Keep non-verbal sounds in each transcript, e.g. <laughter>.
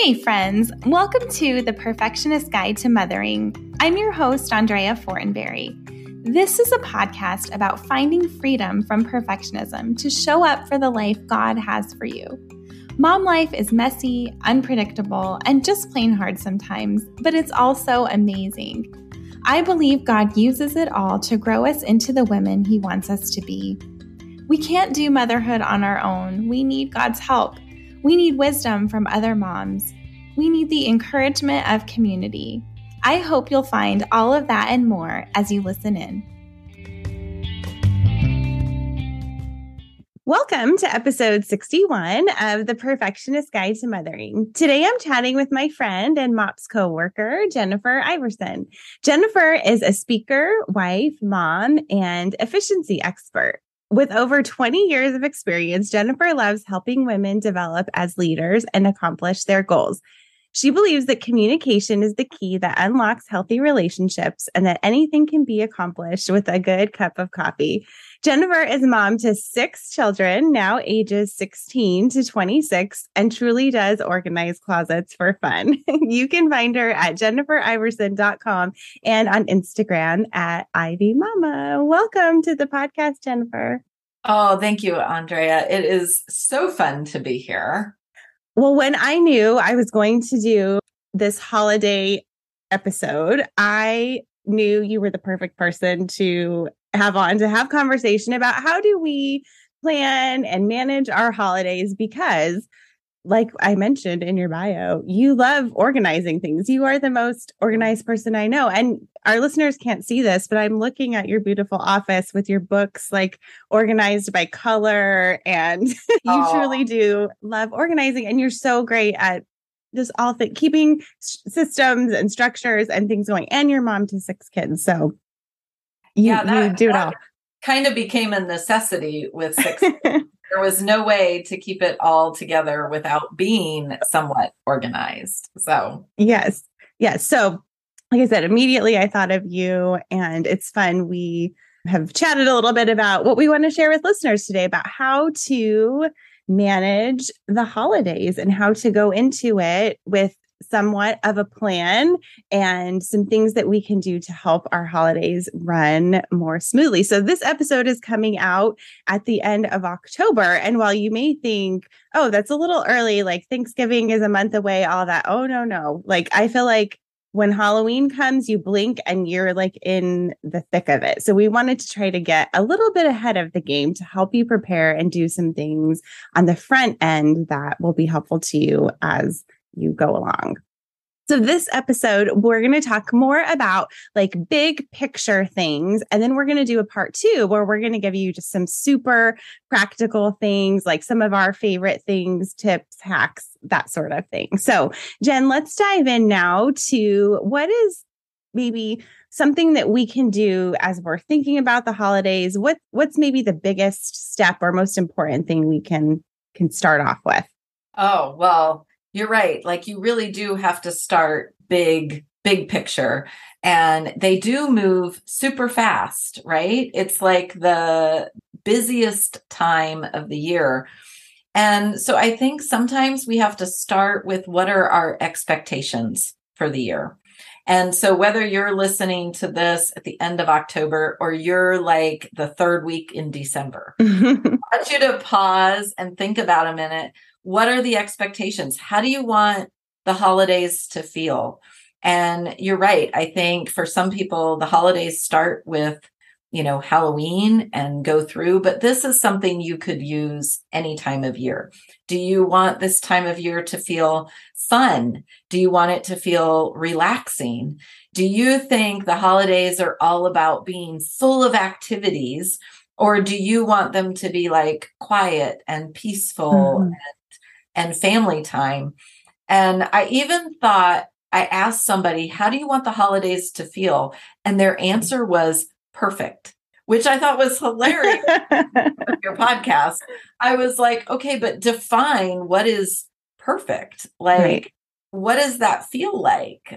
Hey, friends, welcome to The Perfectionist Guide to Mothering. I'm your host, Andrea Fortenberry. This is a podcast about finding freedom from perfectionism to show up for the life God has for you. Mom life is messy, unpredictable, and just plain hard sometimes, but it's also amazing. I believe God uses it all to grow us into the women He wants us to be. We can't do motherhood on our own. We need God's help. We need wisdom from other moms. We need the encouragement of community. I hope you'll find all of that and more as you listen in. Welcome to episode 61 of The Perfectionist Guide to Mothering. Today I'm chatting with my friend and MOPS co-worker, Jennifer Iverson. Jennifer is a speaker, wife, mom, and efficiency expert. With over 20 years of experience, Jennifer loves helping women develop as leaders and accomplish their goals. She believes that communication is the key that unlocks healthy relationships and that anything can be accomplished with a good cup of coffee. Jennifer is mom to six children, now ages 16 to 26, and truly does organize closets for fun. <laughs> you can find her at jenniferiverson.com and on Instagram at Ivy Mama. Welcome to the podcast, Jennifer. Oh, thank you, Andrea. It is so fun to be here. Well, when I knew I was going to do this holiday episode, I knew you were the perfect person to have on to have conversation about how do we plan and manage our holidays because like I mentioned in your bio, you love organizing things. You are the most organized person I know. And our listeners can't see this, but I'm looking at your beautiful office with your books like organized by color. And <laughs> you truly do love organizing. And you're so great at just all th- keeping systems and structures and things going. And your mom to six kids. So you, yeah, that, you do it all. Kind of became a necessity with six. <laughs> there was no way to keep it all together without being somewhat organized. So, yes. Yes. So, like I said, immediately I thought of you, and it's fun. We have chatted a little bit about what we want to share with listeners today about how to manage the holidays and how to go into it with somewhat of a plan and some things that we can do to help our holidays run more smoothly. So, this episode is coming out at the end of October. And while you may think, oh, that's a little early, like Thanksgiving is a month away, all that. Oh, no, no. Like, I feel like when Halloween comes, you blink and you're like in the thick of it. So we wanted to try to get a little bit ahead of the game to help you prepare and do some things on the front end that will be helpful to you as you go along. So, this episode, we're going to talk more about like big picture things. And then we're going to do a part two where we're going to give you just some super practical things, like some of our favorite things, tips, hacks, that sort of thing. So, Jen, let's dive in now to what is maybe something that we can do as we're thinking about the holidays. What what's maybe the biggest step or most important thing we can can start off with? Oh, well, you're right. Like you really do have to start big, big picture. And they do move super fast, right? It's like the busiest time of the year. And so I think sometimes we have to start with what are our expectations for the year. And so whether you're listening to this at the end of October or you're like the third week in December, <laughs> I want you to pause and think about a minute what are the expectations? How do you want the holidays to feel? And you're right. I think for some people, the holidays start with, you know, Halloween and go through, but this is something you could use any time of year. Do you want this time of year to feel fun? Do you want it to feel relaxing? Do you think the holidays are all about being full of activities? Or do you want them to be like quiet and peaceful mm-hmm. and and family time. And I even thought, I asked somebody, How do you want the holidays to feel? And their answer was perfect, which I thought was hilarious. <laughs> your podcast. I was like, Okay, but define what is perfect. Like, right. what does that feel like?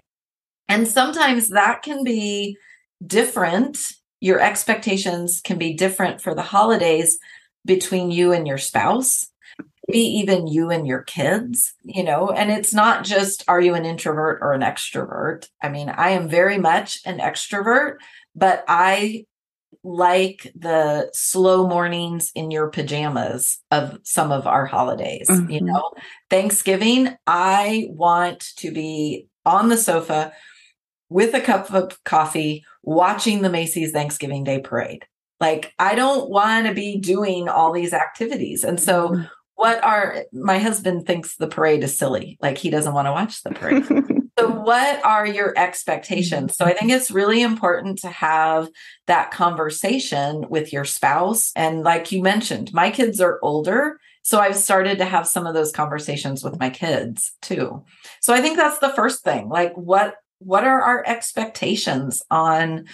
And sometimes that can be different. Your expectations can be different for the holidays between you and your spouse be even you and your kids, you know, and it's not just are you an introvert or an extrovert? I mean, I am very much an extrovert, but I like the slow mornings in your pajamas of some of our holidays. Mm-hmm. You know, Thanksgiving, I want to be on the sofa with a cup of coffee watching the Macy's Thanksgiving Day parade. Like, I don't want to be doing all these activities. And so, mm-hmm. What are my husband thinks the parade is silly? Like, he doesn't want to watch the parade. <laughs> so, what are your expectations? So, I think it's really important to have that conversation with your spouse. And, like you mentioned, my kids are older. So I've started to have some of those conversations with my kids too. So I think that's the first thing. Like what what are our expectations on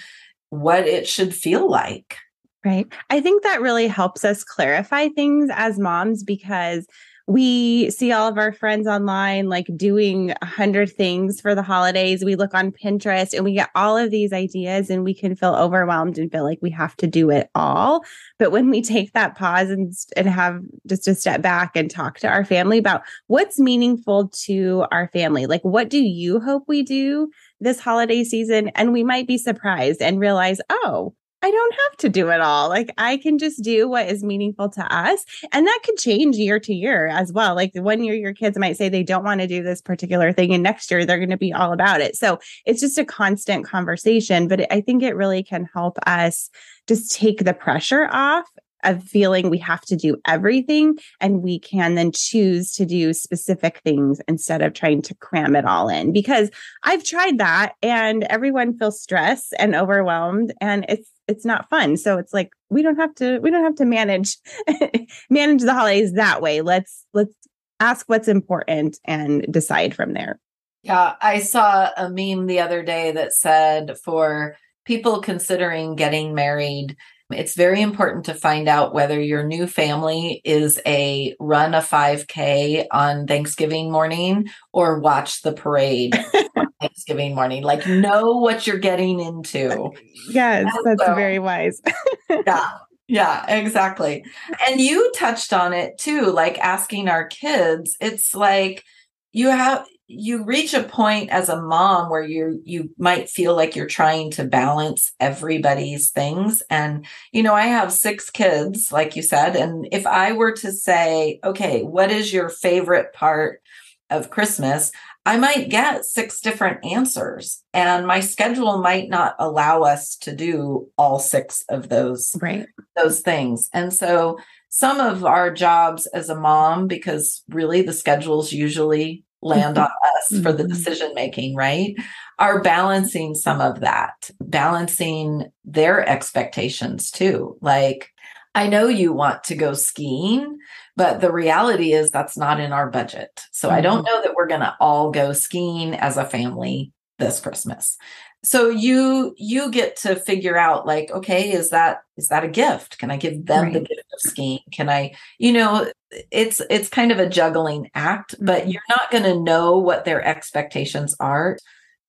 what it should feel like? Right. I think that really helps us clarify things as moms because we see all of our friends online like doing a hundred things for the holidays. We look on Pinterest and we get all of these ideas and we can feel overwhelmed and feel like we have to do it all. But when we take that pause and, and have just a step back and talk to our family about what's meaningful to our family, like what do you hope we do this holiday season? And we might be surprised and realize, oh, I don't have to do it all. Like I can just do what is meaningful to us. And that could change year to year as well. Like one year your kids might say they don't want to do this particular thing and next year they're going to be all about it. So it's just a constant conversation, but I think it really can help us just take the pressure off of feeling we have to do everything and we can then choose to do specific things instead of trying to cram it all in because I've tried that and everyone feels stressed and overwhelmed and it's it's not fun. So it's like we don't have to we don't have to manage <laughs> manage the holidays that way. Let's let's ask what's important and decide from there. Yeah, I saw a meme the other day that said for people considering getting married, it's very important to find out whether your new family is a run a 5K on Thanksgiving morning or watch the parade <laughs> Thanksgiving morning. Like, know what you're getting into. Yes, and that's so, very wise. <laughs> yeah. Yeah, exactly. And you touched on it too, like asking our kids. It's like you have you reach a point as a mom where you you might feel like you're trying to balance everybody's things and you know i have six kids like you said and if i were to say okay what is your favorite part of christmas i might get six different answers and my schedule might not allow us to do all six of those right those things and so some of our jobs as a mom because really the schedules usually land on us for the mm-hmm. decision making, right? Are balancing some of that, balancing their expectations too. Like, I know you want to go skiing, but the reality is that's not in our budget. So mm-hmm. I don't mm-hmm. know that we're going to all go skiing as a family this Christmas so you you get to figure out like okay is that is that a gift can i give them right. the gift of skiing can i you know it's it's kind of a juggling act but mm-hmm. you're not going to know what their expectations are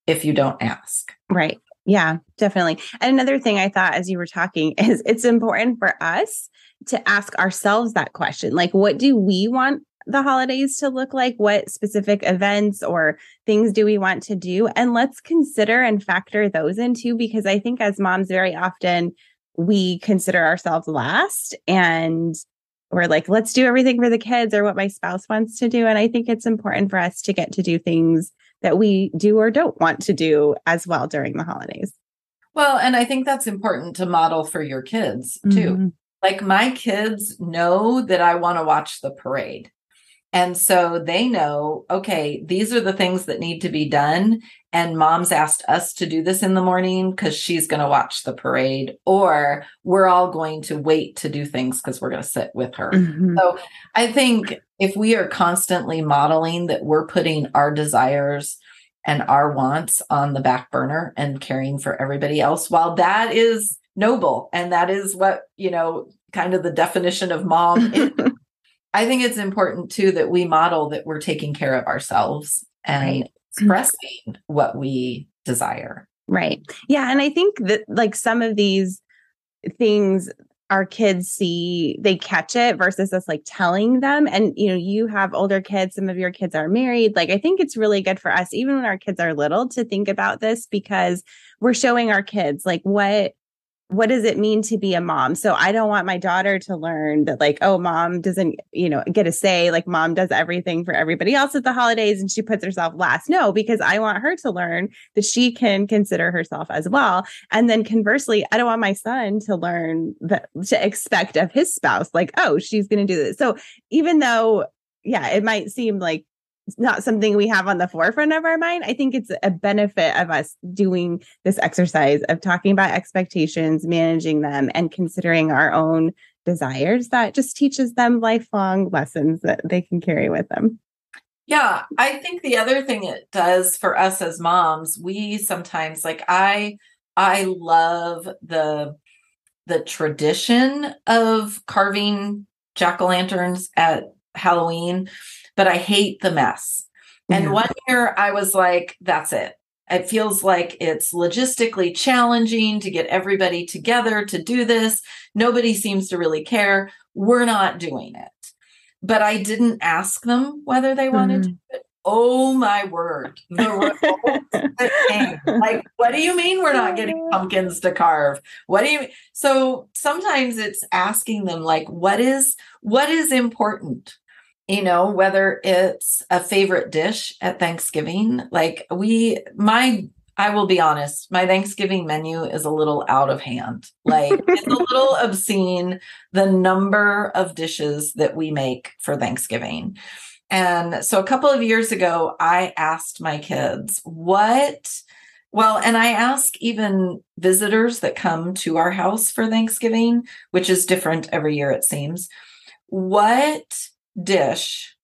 if you don't ask right yeah definitely and another thing i thought as you were talking <laughs> is it's important for us to ask ourselves that question like what do we want the holidays to look like? What specific events or things do we want to do? And let's consider and factor those into because I think as moms, very often we consider ourselves last and we're like, let's do everything for the kids or what my spouse wants to do. And I think it's important for us to get to do things that we do or don't want to do as well during the holidays. Well, and I think that's important to model for your kids too. Mm-hmm. Like my kids know that I want to watch the parade. And so they know, okay, these are the things that need to be done. And mom's asked us to do this in the morning because she's going to watch the parade, or we're all going to wait to do things because we're going to sit with her. Mm-hmm. So I think if we are constantly modeling that we're putting our desires and our wants on the back burner and caring for everybody else, while that is noble and that is what, you know, kind of the definition of mom <laughs> I think it's important too that we model that we're taking care of ourselves and right. Expressing what we desire. Right. Yeah. And I think that like some of these things our kids see they catch it versus us like telling them and you know you have older kids some of your kids are married like i think it's really good for us even when our kids are little to think about this because we're showing our kids like what what does it mean to be a mom? So I don't want my daughter to learn that like, oh, mom doesn't, you know, get a say, like mom does everything for everybody else at the holidays and she puts herself last. No, because I want her to learn that she can consider herself as well. And then conversely, I don't want my son to learn that to expect of his spouse, like, oh, she's going to do this. So even though yeah, it might seem like not something we have on the forefront of our mind. I think it's a benefit of us doing this exercise of talking about expectations, managing them, and considering our own desires that just teaches them lifelong lessons that they can carry with them. Yeah, I think the other thing it does for us as moms, we sometimes like I I love the the tradition of carving jack-o'-lanterns at Halloween but I hate the mess. And yeah. one year I was like, that's it. It feels like it's logistically challenging to get everybody together to do this. Nobody seems to really care. We're not doing it. But I didn't ask them whether they wanted mm-hmm. to. Oh my word. <laughs> Like, what do you mean we're not getting pumpkins to carve? What do you mean? So sometimes it's asking them like, what is what is important? You know, whether it's a favorite dish at Thanksgiving. Like we, my, I will be honest, my Thanksgiving menu is a little out of hand. Like it's a <laughs> little obscene the number of dishes that we make for Thanksgiving. And so a couple of years ago, I asked my kids, what, well, and I ask even visitors that come to our house for Thanksgiving, which is different every year, it seems. What dish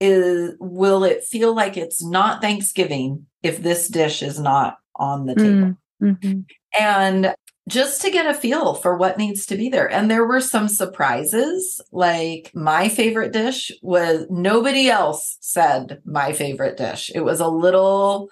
is will it feel like it's not Thanksgiving if this dish is not on the table? Mm, mm-hmm. And just to get a feel for what needs to be there. And there were some surprises. Like my favorite dish was nobody else said my favorite dish. It was a little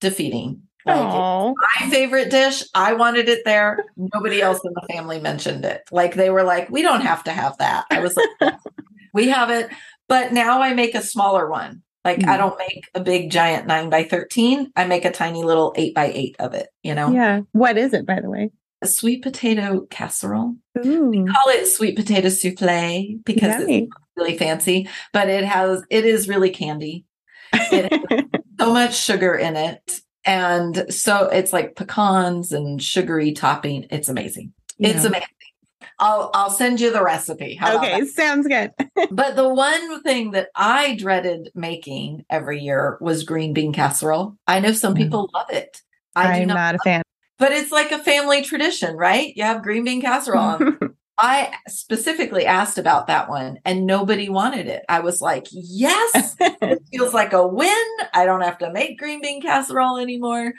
defeating. Like my favorite dish, I wanted it there. Nobody else in the family mentioned it. Like they were like, we don't have to have that. I was like, <laughs> we have it. But now I make a smaller one. Like mm. I don't make a big giant nine by 13. I make a tiny little eight by eight of it, you know? Yeah. What is it, by the way? A sweet potato casserole. Ooh. We call it sweet potato souffle because it's really fancy, but it has, it is really candy. It has <laughs> so much sugar in it. And so it's like pecans and sugary topping. It's amazing. Yeah. It's amazing. I'll I'll send you the recipe. How okay, sounds good. <laughs> but the one thing that I dreaded making every year was green bean casserole. I know some mm. people love it. I am not, not a fan. It. But it's like a family tradition, right? You have green bean casserole. <laughs> I specifically asked about that one and nobody wanted it. I was like, yes, it <laughs> feels like a win. I don't have to make green bean casserole anymore.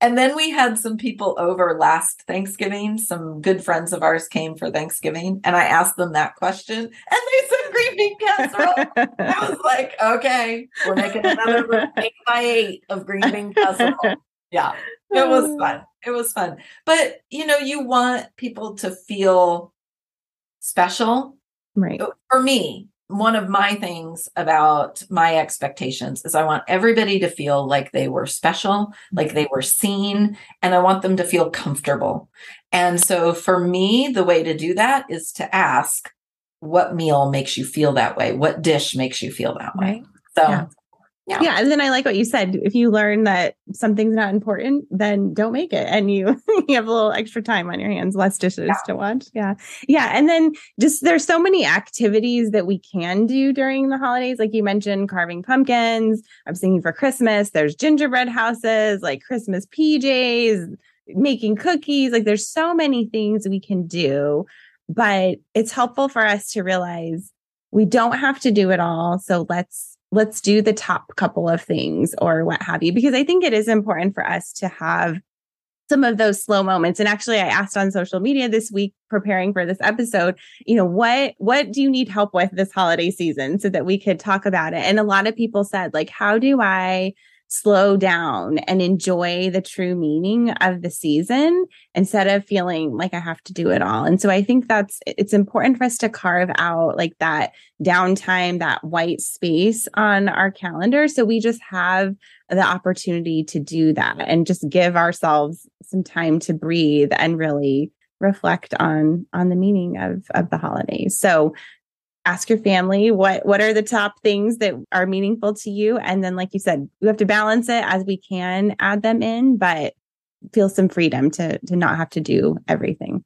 And then we had some people over last Thanksgiving. Some good friends of ours came for Thanksgiving, and I asked them that question, and they said green bean casserole. I was <laughs> like, okay, we're making another eight by eight of green bean casserole. Yeah, it was <laughs> fun. It was fun. But you know, you want people to feel special. Right. For me, one of my things about my expectations is I want everybody to feel like they were special, like they were seen, and I want them to feel comfortable. And so for me, the way to do that is to ask, what meal makes you feel that way? What dish makes you feel that way? So yeah. Yeah. yeah. And then I like what you said. If you learn that something's not important, then don't make it. And you <laughs> you have a little extra time on your hands, less dishes yeah. to watch. Yeah. Yeah. And then just there's so many activities that we can do during the holidays. Like you mentioned, carving pumpkins. I'm singing for Christmas. There's gingerbread houses, like Christmas PJs, making cookies. Like there's so many things we can do. But it's helpful for us to realize we don't have to do it all. So let's let's do the top couple of things or what have you because i think it is important for us to have some of those slow moments. And actually i asked on social media this week preparing for this episode you know what what do you need help with this holiday season so that we could talk about it? And a lot of people said like how do i slow down and enjoy the true meaning of the season instead of feeling like I have to do it all. And so I think that's it's important for us to carve out like that downtime, that white space on our calendar. So we just have the opportunity to do that and just give ourselves some time to breathe and really reflect on on the meaning of of the holidays. So ask your family what what are the top things that are meaningful to you? And then like you said we have to balance it as we can add them in but feel some freedom to to not have to do everything.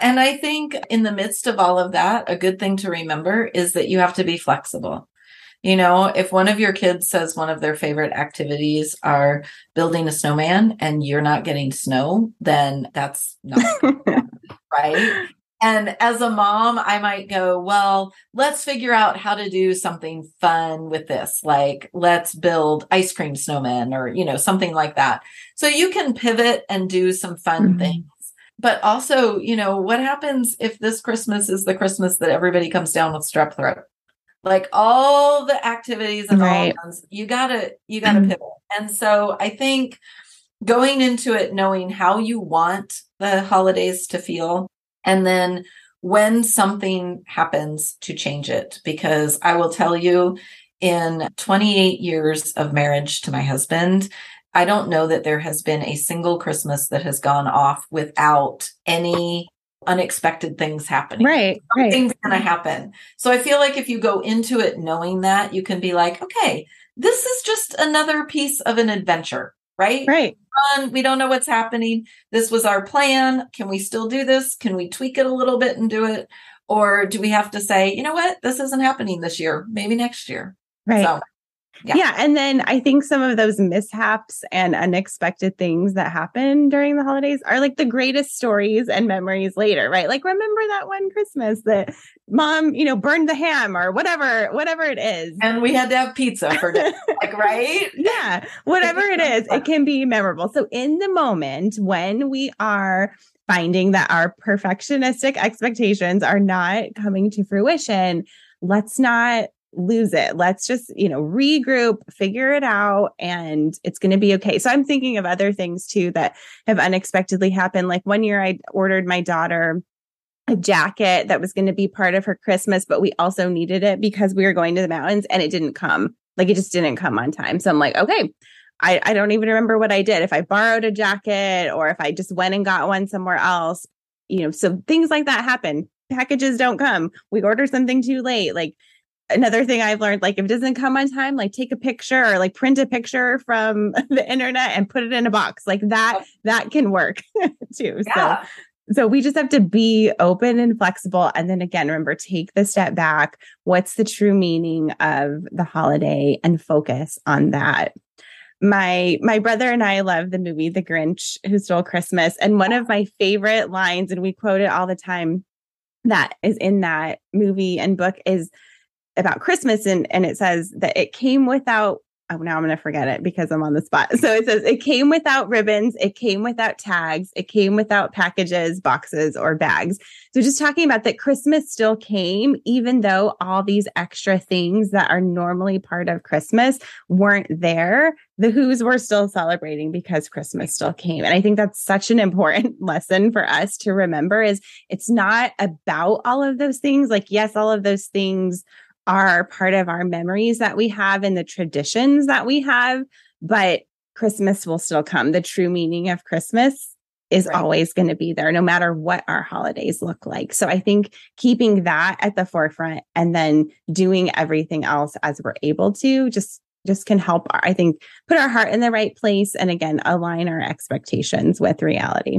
And i think in the midst of all of that a good thing to remember is that you have to be flexible. You know if one of your kids says one of their favorite activities are building a snowman and you're not getting snow then that's not <laughs> right and as a mom, I might go, well, let's figure out how to do something fun with this. Like, let's build ice cream snowmen or, you know, something like that. So you can pivot and do some fun mm-hmm. things. But also, you know, what happens if this Christmas is the Christmas that everybody comes down with strep throat? Like all the activities and right. all those, you gotta, you gotta mm-hmm. pivot. And so I think going into it knowing how you want the holidays to feel and then when something happens to change it, because I will tell you, in 28 years of marriage to my husband, I don't know that there has been a single Christmas that has gone off without any unexpected things happening. Right. Something's right. going to happen. So I feel like if you go into it knowing that, you can be like, okay, this is just another piece of an adventure right? Right. We don't know what's happening. This was our plan. Can we still do this? Can we tweak it a little bit and do it? Or do we have to say, you know what, this isn't happening this year, maybe next year? Right. So yeah. yeah. And then I think some of those mishaps and unexpected things that happen during the holidays are like the greatest stories and memories later, right? Like remember that one Christmas that mom, you know, burned the ham or whatever, whatever it is. And we had to have pizza for dinner, <laughs> like, right? Yeah. Whatever it is, it can be memorable. So in the moment when we are finding that our perfectionistic expectations are not coming to fruition, let's not lose it. Let's just, you know, regroup, figure it out, and it's going to be okay. So I'm thinking of other things too that have unexpectedly happened. Like one year I ordered my daughter a jacket that was going to be part of her Christmas, but we also needed it because we were going to the mountains and it didn't come. Like it just didn't come on time. So I'm like, okay, I, I don't even remember what I did. If I borrowed a jacket or if I just went and got one somewhere else, you know, so things like that happen. Packages don't come. We order something too late. Like another thing I've learned, like if it doesn't come on time, like take a picture or like print a picture from <laughs> the internet and put it in a box. Like that, oh. that can work <laughs> too. Yeah. So so we just have to be open and flexible. And then again, remember, take the step back. What's the true meaning of the holiday and focus on that? My my brother and I love the movie The Grinch Who Stole Christmas. And one of my favorite lines, and we quote it all the time, that is in that movie and book is about Christmas and and it says that it came without oh now I'm going to forget it because I'm on the spot. <laughs> So it says it came without ribbons, it came without tags, it came without packages, boxes or bags. So just talking about that Christmas still came even though all these extra things that are normally part of Christmas weren't there. The Who's were still celebrating because Christmas still came. And I think that's such an important <laughs> lesson for us to remember is it's not about all of those things. Like yes, all of those things are part of our memories that we have and the traditions that we have, but Christmas will still come. The true meaning of Christmas is right. always going to be there, no matter what our holidays look like. So I think keeping that at the forefront and then doing everything else as we're able to just just can help i think put our heart in the right place and again align our expectations with reality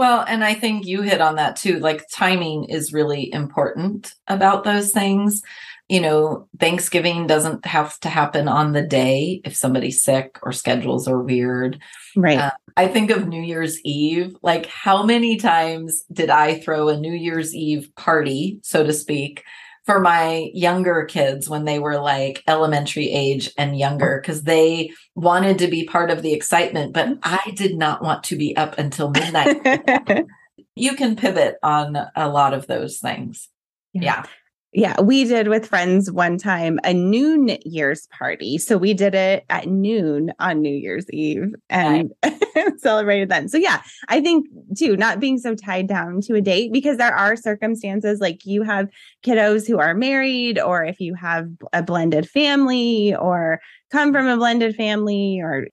well, and I think you hit on that too. Like timing is really important about those things you know, Thanksgiving doesn't have to happen on the day if somebody's sick or schedules are weird. Right. Uh, I think of New Year's Eve. Like, how many times did I throw a New Year's Eve party, so to speak, for my younger kids when they were like elementary age and younger? Because they wanted to be part of the excitement, but I did not want to be up until midnight. <laughs> you can pivot on a lot of those things. yeah. yeah. Yeah, we did with friends one time a noon year's party. So we did it at noon on New Year's Eve and right. <laughs> celebrated then. So yeah, I think too, not being so tied down to a date because there are circumstances like you have kiddos who are married, or if you have a blended family or come from a blended family, or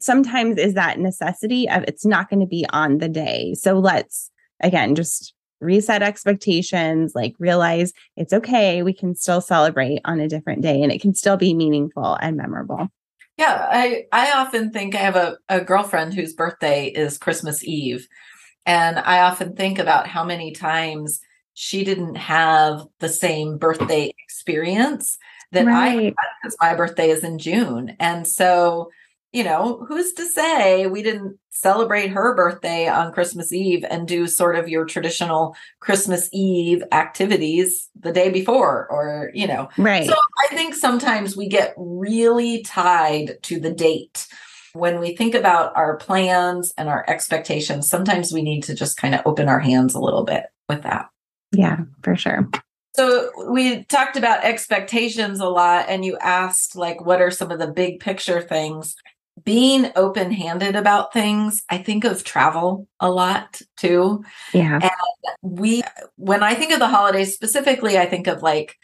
sometimes is that necessity of it's not going to be on the day. So let's again just reset expectations, like realize it's okay. We can still celebrate on a different day and it can still be meaningful and memorable. Yeah, I, I often think I have a, a girlfriend whose birthday is Christmas Eve. And I often think about how many times she didn't have the same birthday experience that right. I because my birthday is in June. And so you know, who's to say we didn't celebrate her birthday on Christmas Eve and do sort of your traditional Christmas Eve activities the day before or, you know. Right. So I think sometimes we get really tied to the date. When we think about our plans and our expectations, sometimes we need to just kind of open our hands a little bit with that. Yeah, for sure. So we talked about expectations a lot and you asked like what are some of the big picture things? Being open handed about things, I think of travel a lot too. Yeah. And we, when I think of the holidays specifically, I think of like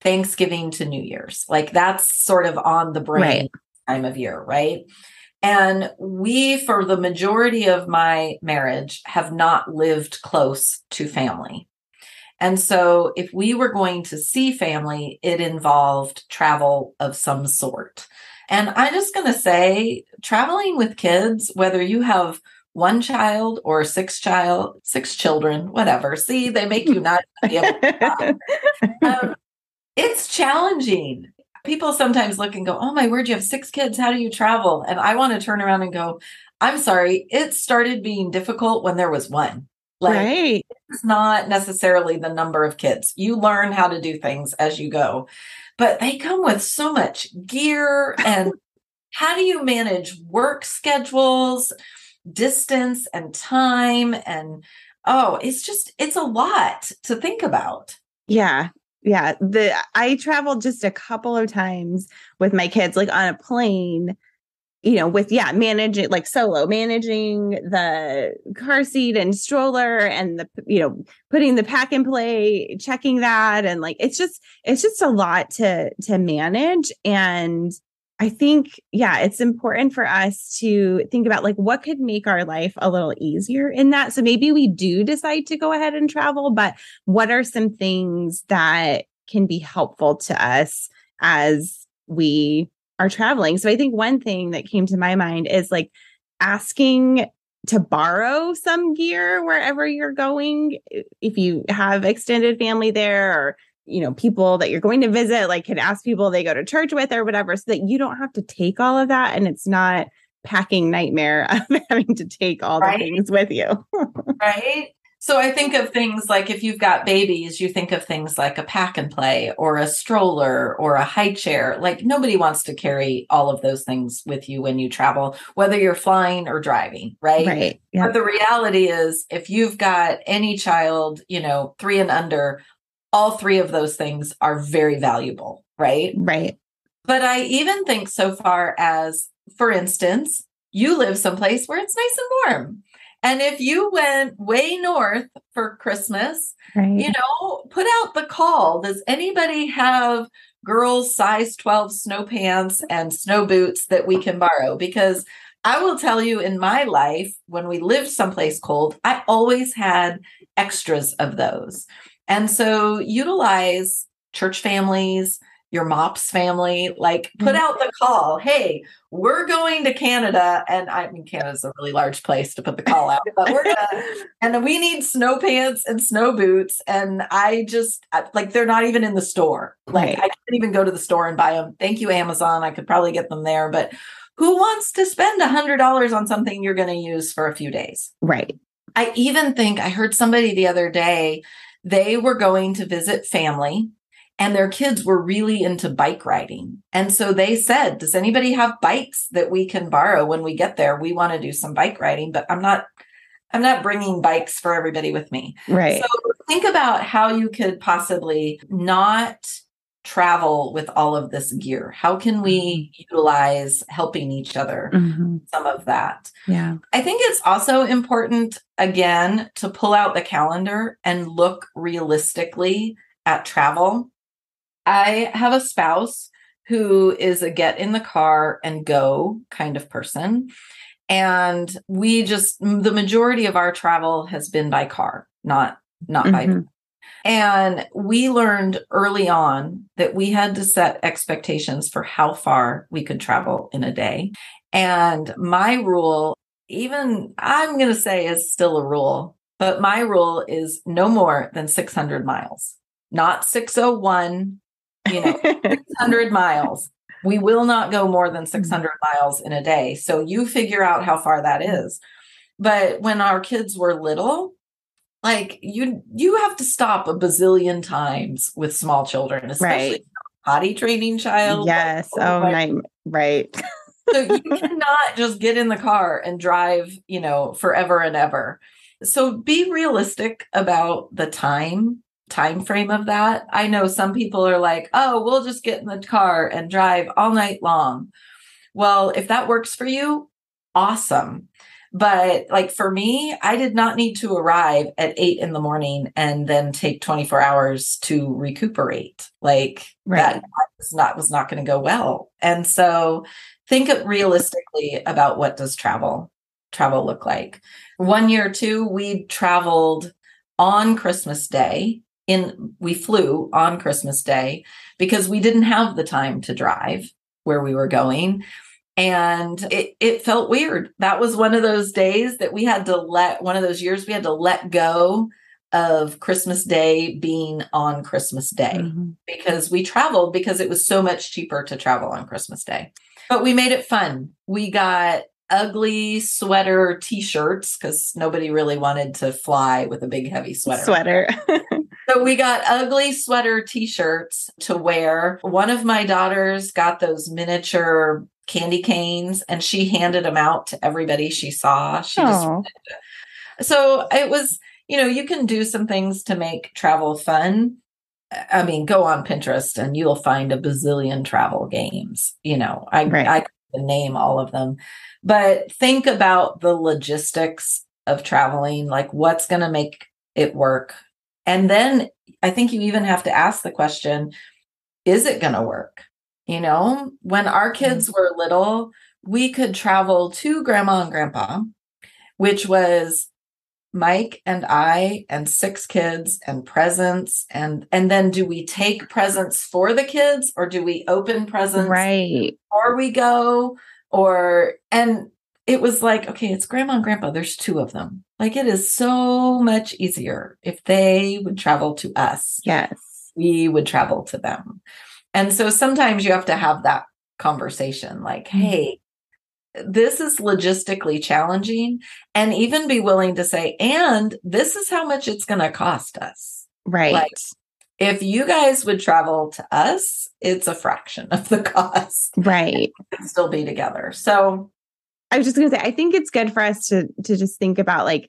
Thanksgiving to New Year's. Like that's sort of on the brain right. time of year, right? And we, for the majority of my marriage, have not lived close to family. And so, if we were going to see family, it involved travel of some sort. And I'm just going to say traveling with kids, whether you have one child or six child, six children, whatever. See, they make you not be able to <laughs> um, it's challenging. People sometimes look and go, Oh my word, you have six kids. How do you travel? And I want to turn around and go, I'm sorry, it started being difficult when there was one. Like right. it's not necessarily the number of kids. You learn how to do things as you go but they come with so much gear and how do you manage work schedules distance and time? And oh it's just it's a lot to think about. Yeah yeah the i traveled just a couple of times with my kids like on a plane you know, with yeah, managing like solo, managing the car seat and stroller and the you know, putting the pack and play, checking that and like it's just it's just a lot to to manage and I think yeah, it's important for us to think about like what could make our life a little easier in that. So maybe we do decide to go ahead and travel, but what are some things that can be helpful to us as we are traveling. So I think one thing that came to my mind is like asking to borrow some gear wherever you're going if you have extended family there or you know people that you're going to visit like can ask people they go to church with or whatever so that you don't have to take all of that and it's not packing nightmare <laughs> of having to take all right? the things with you <laughs> right so I think of things like if you've got babies, you think of things like a pack and play or a stroller or a high chair. Like nobody wants to carry all of those things with you when you travel, whether you're flying or driving, right? Right. But the reality is if you've got any child, you know, 3 and under, all three of those things are very valuable, right? Right. But I even think so far as for instance, you live someplace where it's nice and warm and if you went way north for Christmas, right. you know, put out the call. Does anybody have girls size 12 snow pants and snow boots that we can borrow? Because I will tell you in my life, when we lived someplace cold, I always had extras of those. And so utilize church families, your MOPS family, like put mm-hmm. out the call. Hey, we're going to Canada. And I mean, Canada's a really large place to put the call out, but we're gonna, <laughs> and we need snow pants and snow boots. And I just like, they're not even in the store. Like, right. I can't even go to the store and buy them. Thank you, Amazon. I could probably get them there, but who wants to spend a hundred dollars on something you're going to use for a few days? Right. I even think I heard somebody the other day, they were going to visit family and their kids were really into bike riding. And so they said, Does anybody have bikes that we can borrow when we get there? We want to do some bike riding, but I'm not. I'm not bringing bikes for everybody with me. Right. So think about how you could possibly not travel with all of this gear? How can we mm-hmm. utilize helping each other mm-hmm. some of that? Yeah. I think it's also important, again, to pull out the calendar and look realistically at travel. I have a spouse who is a get in the car and go kind of person. And we just, the majority of our travel has been by car, not not mm-hmm. by and we learned early on that we had to set expectations for how far we could travel in a day. And my rule, even I'm going to say is still a rule, but my rule is no more than 600 miles, not 601, you know, <laughs> 600 miles. We will not go more than mm-hmm. 600 miles in a day. So you figure out how far that mm-hmm. is. But when our kids were little, like you you have to stop a bazillion times with small children especially right. potty training child yes like, oh, oh right so you <laughs> cannot just get in the car and drive you know forever and ever so be realistic about the time time frame of that i know some people are like oh we'll just get in the car and drive all night long well if that works for you awesome but like for me, I did not need to arrive at eight in the morning and then take 24 hours to recuperate. Like right. that was not was not going to go well. And so think realistically about what does travel travel look like. One year or two, we traveled on Christmas Day. In we flew on Christmas Day because we didn't have the time to drive where we were going and it, it felt weird. That was one of those days that we had to let, one of those years we had to let go of Christmas Day being on Christmas Day mm-hmm. because we traveled because it was so much cheaper to travel on Christmas Day. But we made it fun. We got ugly sweater t-shirts because nobody really wanted to fly with a big heavy sweater. Sweater. <laughs> so we got ugly sweater t-shirts to wear. One of my daughters got those miniature candy canes and she handed them out to everybody she saw. She Aww. just so it was, you know, you can do some things to make travel fun. I mean, go on Pinterest and you'll find a bazillion travel games. You know, I right. I can name all of them, but think about the logistics of traveling, like what's going to make it work. And then I think you even have to ask the question, is it going to work? You know, when our kids mm. were little, we could travel to grandma and grandpa, which was Mike and I and six kids and presents and and then do we take presents for the kids or do we open presents right or we go or and it was like okay it's grandma and grandpa there's two of them like it is so much easier if they would travel to us yes we would travel to them and so sometimes you have to have that conversation like, mm-hmm. hey, this is logistically challenging, and even be willing to say, and this is how much it's going to cost us. Right. Like, if you guys would travel to us, it's a fraction of the <laughs> cost. Right. still be together. So I was just going to say, I think it's good for us to to just think about like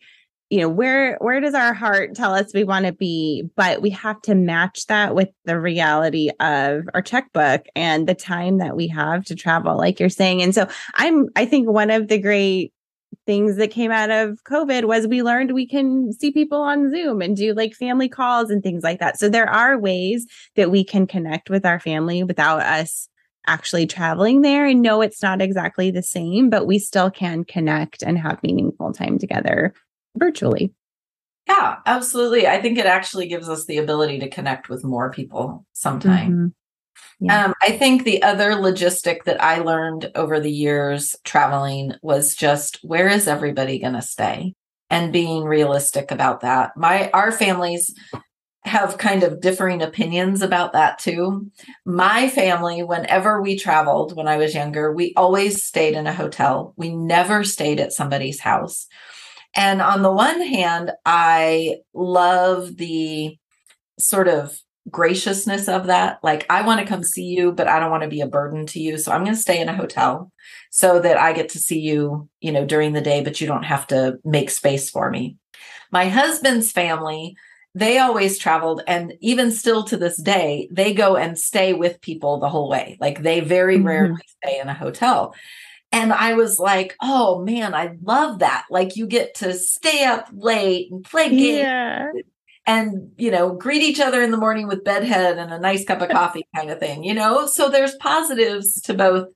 you know where where does our heart tell us we want to be but we have to match that with the reality of our checkbook and the time that we have to travel like you're saying. And so i'm i think one of the great things that came out of covid was we learned we can see people on zoom and do like family calls and things like that. So there are ways that we can connect with our family without us actually traveling there and know it's not exactly the same but we still can connect and have meaningful time together virtually. Yeah, absolutely. I think it actually gives us the ability to connect with more people sometime. Mm-hmm. Yeah. Um, I think the other logistic that I learned over the years traveling was just where is everybody going to stay and being realistic about that. My our families have kind of differing opinions about that too. My family, whenever we traveled when I was younger, we always stayed in a hotel. We never stayed at somebody's house. And on the one hand, I love the sort of graciousness of that. Like, I want to come see you, but I don't want to be a burden to you. So I'm going to stay in a hotel so that I get to see you, you know, during the day, but you don't have to make space for me. My husband's family they always traveled and even still to this day they go and stay with people the whole way like they very mm-hmm. rarely stay in a hotel and i was like oh man i love that like you get to stay up late and play games yeah. and you know greet each other in the morning with bedhead and a nice cup of coffee kind of thing you know so there's positives to both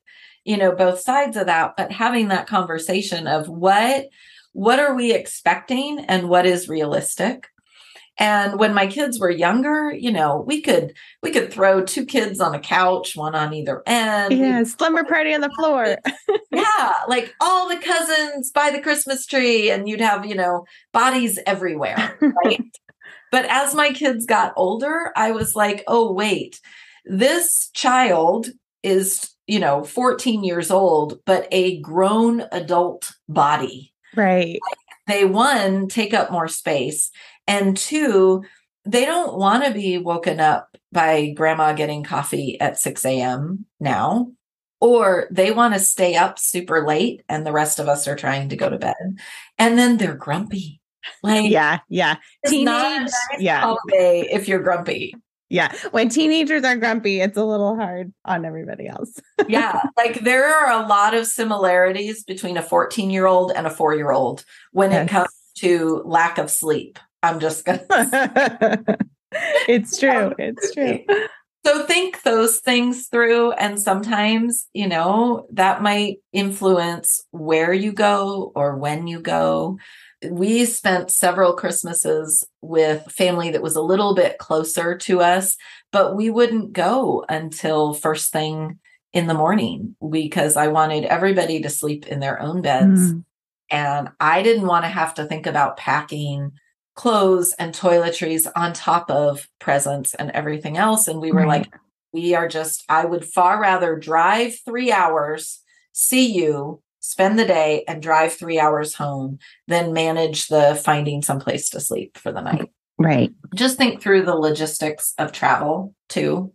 you know both sides of that but having that conversation of what what are we expecting and what is realistic and when my kids were younger, you know, we could we could throw two kids on a couch, one on either end. Yeah, slumber party on the <laughs> floor. yeah, like all the cousins by the Christmas tree, and you'd have, you know, bodies everywhere. Right. <laughs> but as my kids got older, I was like, oh, wait, this child is, you know, 14 years old, but a grown adult body. Right. They one take up more space and two, they don't want to be woken up by grandma getting coffee at 6 a.m. now, or they want to stay up super late and the rest of us are trying to go to bed. And then they're grumpy. Like, yeah, yeah. Teenage, nice yeah. Holiday if you're grumpy. Yeah. When teenagers are grumpy, it's a little hard on everybody else. <laughs> yeah. Like there are a lot of similarities between a 14 year old and a four year old when yes. it comes to lack of sleep. I'm just gonna. <laughs> it's true. It's true. So think those things through, and sometimes you know that might influence where you go or when you go. We spent several Christmases with family that was a little bit closer to us, but we wouldn't go until first thing in the morning because I wanted everybody to sleep in their own beds. Mm. And I didn't want to have to think about packing clothes and toiletries on top of presents and everything else. And we were right. like, we are just, I would far rather drive three hours, see you, spend the day, and drive three hours home than manage the finding someplace to sleep for the night. Right. Just think through the logistics of travel too.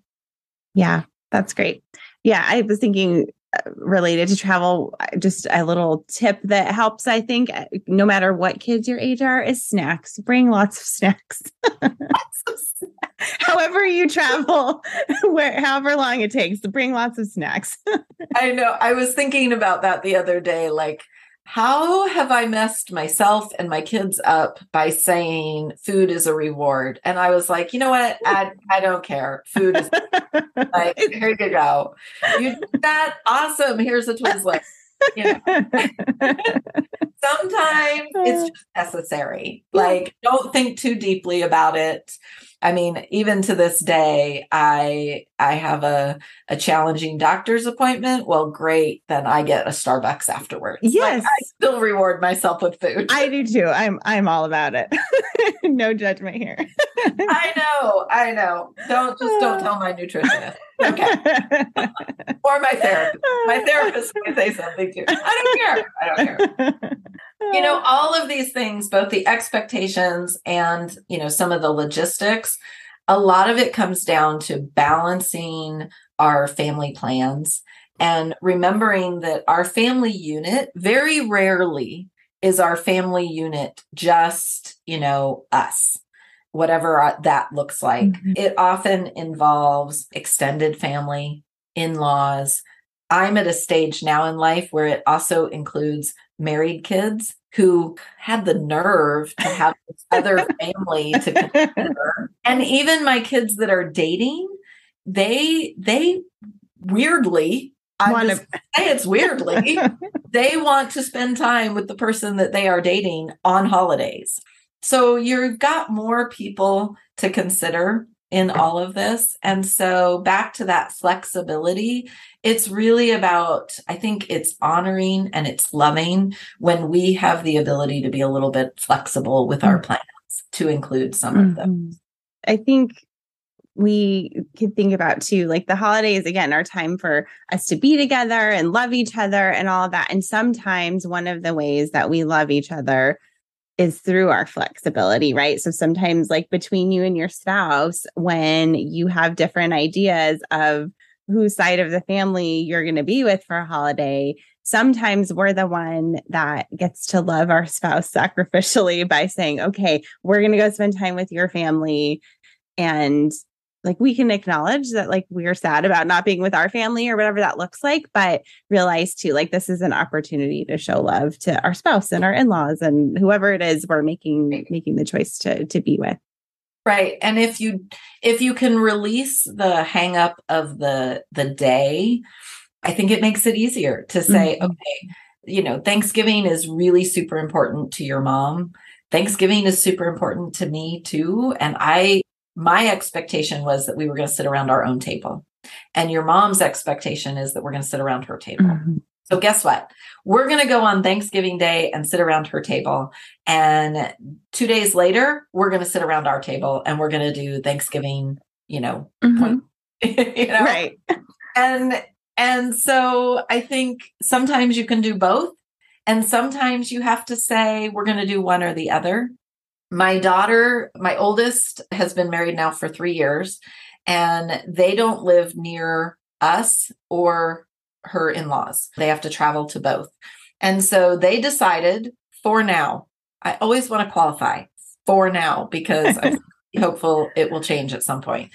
Yeah, that's great. Yeah, I was thinking related to travel, just a little tip that helps, I think, no matter what kids your age are, is snacks. Bring lots of snacks. <laughs> however you travel, <laughs> where however long it takes, bring lots of snacks. <laughs> I know. I was thinking about that the other day. Like, how have I messed myself and my kids up by saying food is a reward? And I was like, you know what? I, I don't care. Food is <laughs> like, here you go. You did <laughs> that? Awesome. Here's a Twizzler. You know? <laughs> Sometimes it's uh. just necessary. Like, don't think too deeply about it. I mean, even to this day, I I have a a challenging doctor's appointment. Well, great, then I get a Starbucks afterwards. Yes, like, I still reward myself with food. I do too. I'm I'm all about it. <laughs> no judgment here. I know, I know. Don't just don't tell my nutritionist. Okay. <laughs> or my therapist. My therapist can say something too. I don't care. I don't care <laughs> you know all of these things both the expectations and you know some of the logistics a lot of it comes down to balancing our family plans and remembering that our family unit very rarely is our family unit just you know us whatever that looks like. Mm-hmm. it often involves extended family in-laws. I'm at a stage now in life where it also includes married kids who had the nerve to have this other family to consider. And even my kids that are dating, they they weirdly I just say it's weirdly <laughs> they want to spend time with the person that they are dating on holidays. So you've got more people to consider in all of this. And so back to that flexibility, it's really about, I think it's honoring and it's loving when we have the ability to be a little bit flexible with our mm. plans to include some mm-hmm. of them. I think we could think about too like the holidays again are time for us to be together and love each other and all of that and sometimes one of the ways that we love each other is through our flexibility, right? So sometimes, like between you and your spouse, when you have different ideas of whose side of the family you're going to be with for a holiday, sometimes we're the one that gets to love our spouse <laughs> sacrificially by saying, okay, we're going to go spend time with your family. And like we can acknowledge that like we're sad about not being with our family or whatever that looks like, but realize too, like this is an opportunity to show love to our spouse and our in-laws and whoever it is we're making making the choice to to be with. Right. And if you if you can release the hang up of the the day, I think it makes it easier to say, mm-hmm. okay, you know, Thanksgiving is really super important to your mom. Thanksgiving is super important to me too. And I, my expectation was that we were going to sit around our own table. And your mom's expectation is that we're going to sit around her table. Mm-hmm. So guess what? We're going to go on Thanksgiving Day and sit around her table. And two days later, we're going to sit around our table and we're going to do Thanksgiving, you know, mm-hmm. <laughs> you know? right. And and so I think sometimes you can do both. And sometimes you have to say, we're going to do one or the other. My daughter, my oldest, has been married now for three years, and they don't live near us or her in laws. They have to travel to both. And so they decided for now, I always want to qualify for now because I'm <laughs> hopeful it will change at some point.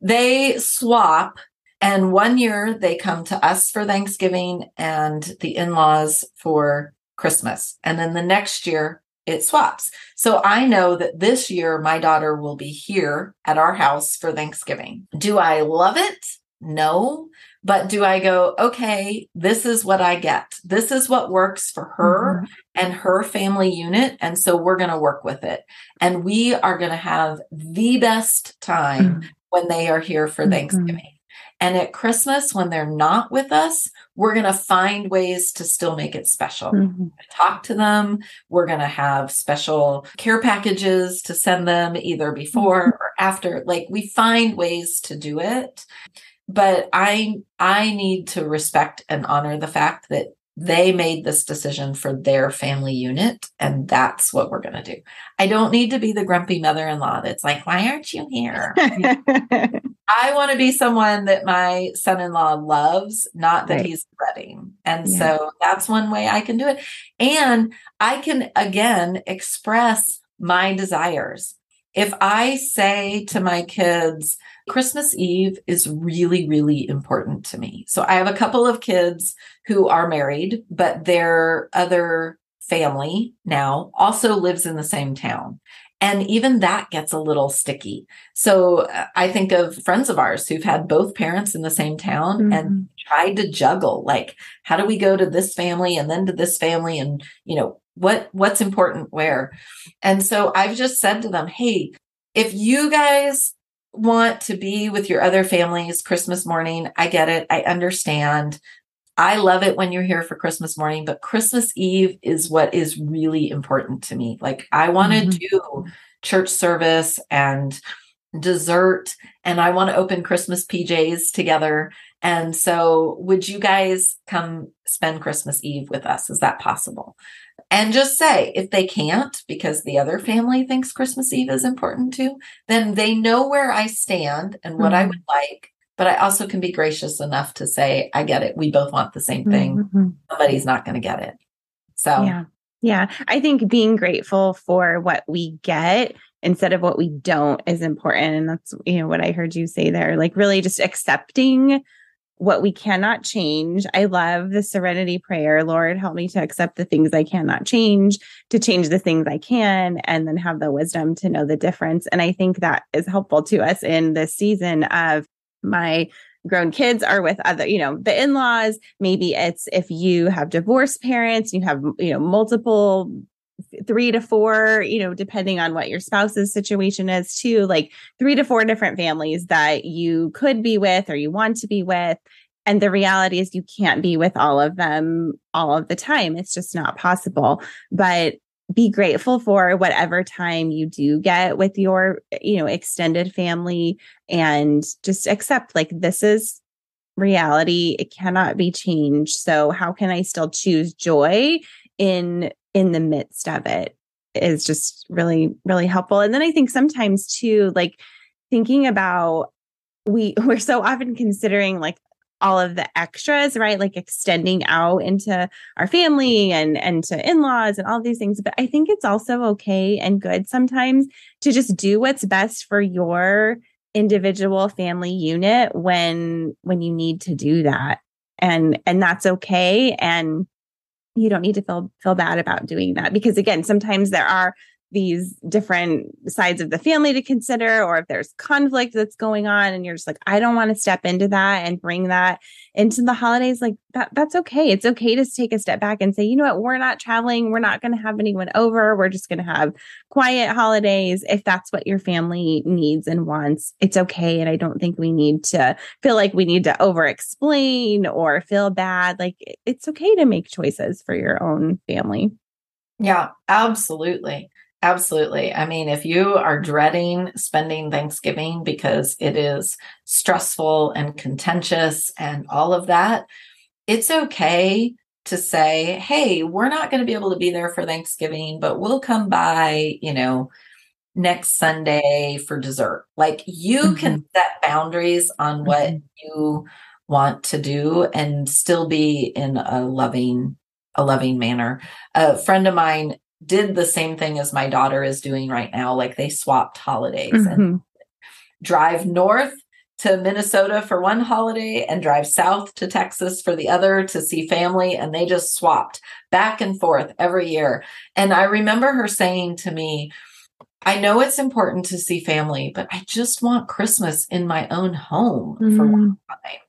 They swap and one year they come to us for Thanksgiving and the in laws for Christmas. And then the next year it swaps. So I know that this year my daughter will be here at our house for Thanksgiving. Do I love it? No. But do I go, okay, this is what I get. This is what works for her mm-hmm. and her family unit. And so we're going to work with it. And we are going to have the best time mm-hmm. when they are here for mm-hmm. Thanksgiving. And at Christmas, when they're not with us, we're going to find ways to still make it special. Mm-hmm. Talk to them. We're going to have special care packages to send them either before mm-hmm. or after. Like we find ways to do it. But I I need to respect and honor the fact that they made this decision for their family unit and that's what we're going to do i don't need to be the grumpy mother-in-law that's like why aren't you here <laughs> <laughs> i want to be someone that my son-in-law loves not that right. he's dreading and yeah. so that's one way i can do it and i can again express my desires if I say to my kids, Christmas Eve is really, really important to me. So I have a couple of kids who are married, but their other family now also lives in the same town. And even that gets a little sticky. So uh, I think of friends of ours who've had both parents in the same town mm-hmm. and tried to juggle like, how do we go to this family and then to this family? And, you know, what what's important where and so i've just said to them hey if you guys want to be with your other families christmas morning i get it i understand i love it when you're here for christmas morning but christmas eve is what is really important to me like i want to mm-hmm. do church service and dessert and i want to open christmas pjs together and so would you guys come spend christmas eve with us is that possible and just say if they can't because the other family thinks Christmas Eve is important too, then they know where I stand and what mm-hmm. I would like. But I also can be gracious enough to say, I get it. We both want the same thing. Mm-hmm. Somebody's not going to get it. So, yeah. Yeah. I think being grateful for what we get instead of what we don't is important. And that's, you know, what I heard you say there. Like, really just accepting what we cannot change. I love the serenity prayer. Lord, help me to accept the things I cannot change, to change the things I can, and then have the wisdom to know the difference. And I think that is helpful to us in this season of my grown kids are with other, you know, the in-laws. Maybe it's if you have divorced parents, you have, you know, multiple three to four, you know, depending on what your spouse's situation is, too, like three to four different families that you could be with or you want to be with. And the reality is, you can't be with all of them all of the time. It's just not possible. But be grateful for whatever time you do get with your, you know, extended family and just accept like this is reality. It cannot be changed. So, how can I still choose joy in in the midst of it is just really really helpful and then i think sometimes too like thinking about we <laughs> we're so often considering like all of the extras, right? Like extending out into our family and and to in-laws and all these things. But I think it's also okay and good sometimes to just do what's best for your individual family unit when when you need to do that. And and that's okay. And you don't need to feel feel bad about doing that because again sometimes there are these different sides of the family to consider or if there's conflict that's going on and you're just like I don't want to step into that and bring that into the holidays like that that's okay. It's okay to take a step back and say you know what? We're not traveling. We're not going to have anyone over. We're just going to have quiet holidays. If that's what your family needs and wants it's okay. And I don't think we need to feel like we need to over explain or feel bad. Like it's okay to make choices for your own family. Yeah absolutely Absolutely. I mean, if you are dreading spending Thanksgiving because it is stressful and contentious and all of that, it's okay to say, hey, we're not going to be able to be there for Thanksgiving, but we'll come by, you know, next Sunday for dessert. Like you mm-hmm. can set boundaries on what mm-hmm. you want to do and still be in a loving a loving manner. A friend of mine did the same thing as my daughter is doing right now. Like they swapped holidays mm-hmm. and drive north to Minnesota for one holiday and drive south to Texas for the other to see family. And they just swapped back and forth every year. And I remember her saying to me, I know it's important to see family, but I just want Christmas in my own home mm-hmm. for one time.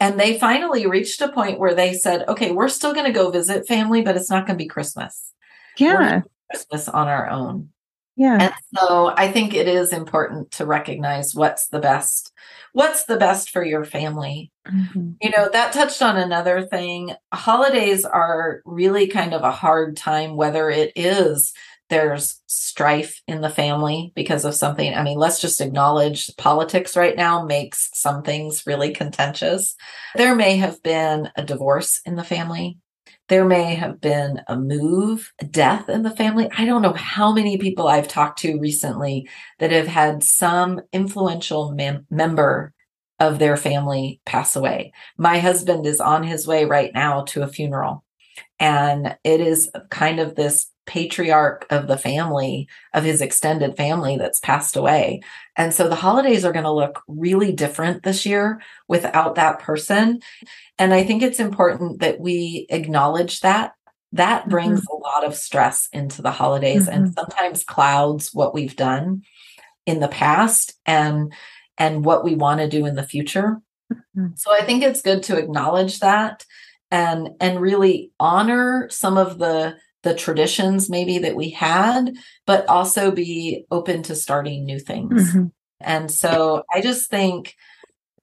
And they finally reached a point where they said, okay, we're still going to go visit family, but it's not going to be Christmas yeah christmas on our own yeah and so i think it is important to recognize what's the best what's the best for your family mm-hmm. you know that touched on another thing holidays are really kind of a hard time whether it is there's strife in the family because of something. I mean, let's just acknowledge politics right now makes some things really contentious. There may have been a divorce in the family. There may have been a move, a death in the family. I don't know how many people I've talked to recently that have had some influential mem- member of their family pass away. My husband is on his way right now to a funeral. And it is kind of this patriarch of the family, of his extended family that's passed away. And so the holidays are going to look really different this year without that person. And I think it's important that we acknowledge that. That brings mm-hmm. a lot of stress into the holidays mm-hmm. and sometimes clouds what we've done in the past and and what we want to do in the future. Mm-hmm. So I think it's good to acknowledge that and and really honor some of the the traditions maybe that we had, but also be open to starting new things. Mm-hmm. And so I just think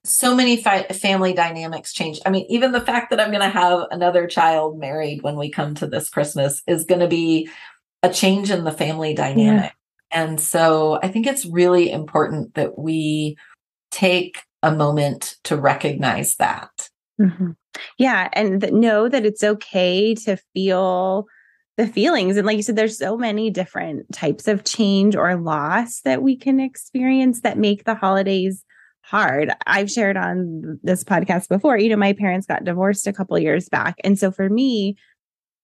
so many fi- family dynamics change. I mean, even the fact that I'm going to have another child married when we come to this Christmas is going to be a change in the family dynamic. Yeah. And so I think it's really important that we take a moment to recognize that. Mm-hmm. Yeah. And th- know that it's okay to feel the feelings. And like you said, there's so many different types of change or loss that we can experience that make the holidays hard. I've shared on this podcast before, you know, my parents got divorced a couple years back. And so for me,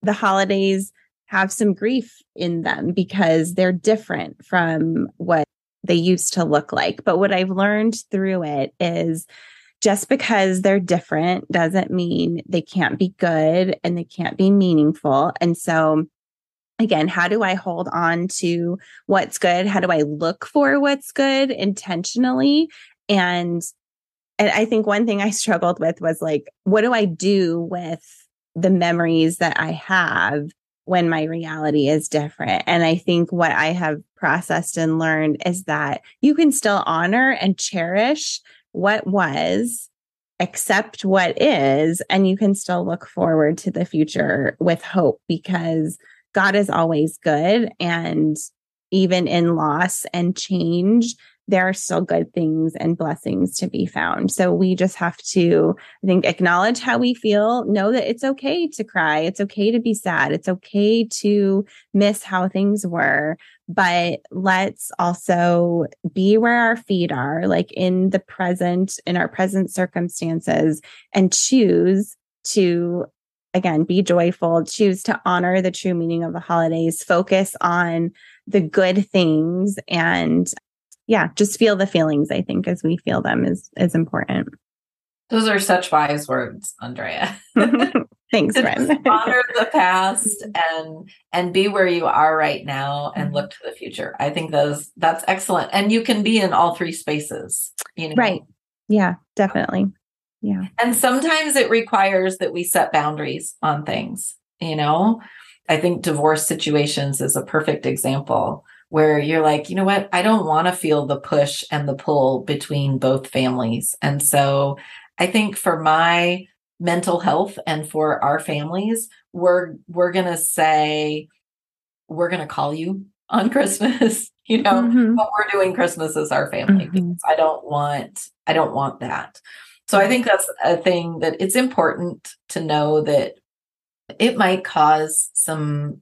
the holidays have some grief in them because they're different from what they used to look like. But what I've learned through it is just because they're different doesn't mean they can't be good and they can't be meaningful. And so, again, how do I hold on to what's good? How do I look for what's good intentionally? And and I think one thing I struggled with was like, what do I do with the memories that I have when my reality is different? And I think what I have processed and learned is that you can still honor and cherish what was, accept what is, and you can still look forward to the future with hope because God is always good. And even in loss and change, there are still good things and blessings to be found. So we just have to, I think, acknowledge how we feel, know that it's okay to cry. It's okay to be sad. It's okay to miss how things were, but let's also be where our feet are, like in the present, in our present circumstances, and choose to, again, be joyful, choose to honor the true meaning of the holidays, focus on the good things, and yeah, just feel the feelings, I think, as we feel them is, is important. Those are such wise words, Andrea. <laughs> Thanks, friend. <laughs> honor the past and and be where you are right now and mm-hmm. look to the future. I think those that's excellent. And you can be in all three spaces, you know. Right. Yeah, definitely. Yeah. And sometimes it requires that we set boundaries on things, you know. I think divorce situations is a perfect example where you're like, you know what? I don't want to feel the push and the pull between both families. And so I think for my mental health and for our families, we're we're going to say we're going to call you on <laughs> Christmas, <laughs> you know, mm-hmm. but we're doing Christmas as our family mm-hmm. because I don't want I don't want that. So I think that's a thing that it's important to know that it might cause some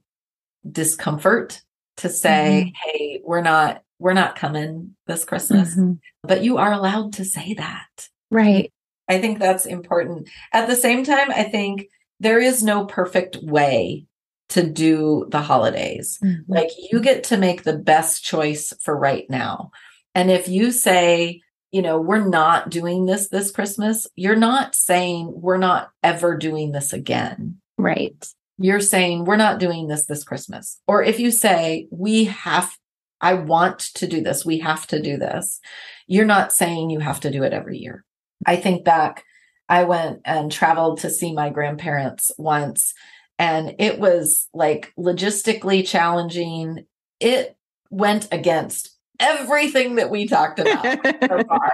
discomfort to say, mm-hmm. "Hey, we're not we're not coming this Christmas." Mm-hmm. But you are allowed to say that. Right. I think that's important. At the same time, I think there is no perfect way to do the holidays. Mm-hmm. Like you get to make the best choice for right now. And if you say, you know, we're not doing this this Christmas, you're not saying we're not ever doing this again. Right. You're saying we're not doing this this Christmas. Or if you say we have I want to do this, we have to do this. You're not saying you have to do it every year. I think back, I went and traveled to see my grandparents once, and it was like logistically challenging. It went against everything that we talked about <laughs> so far.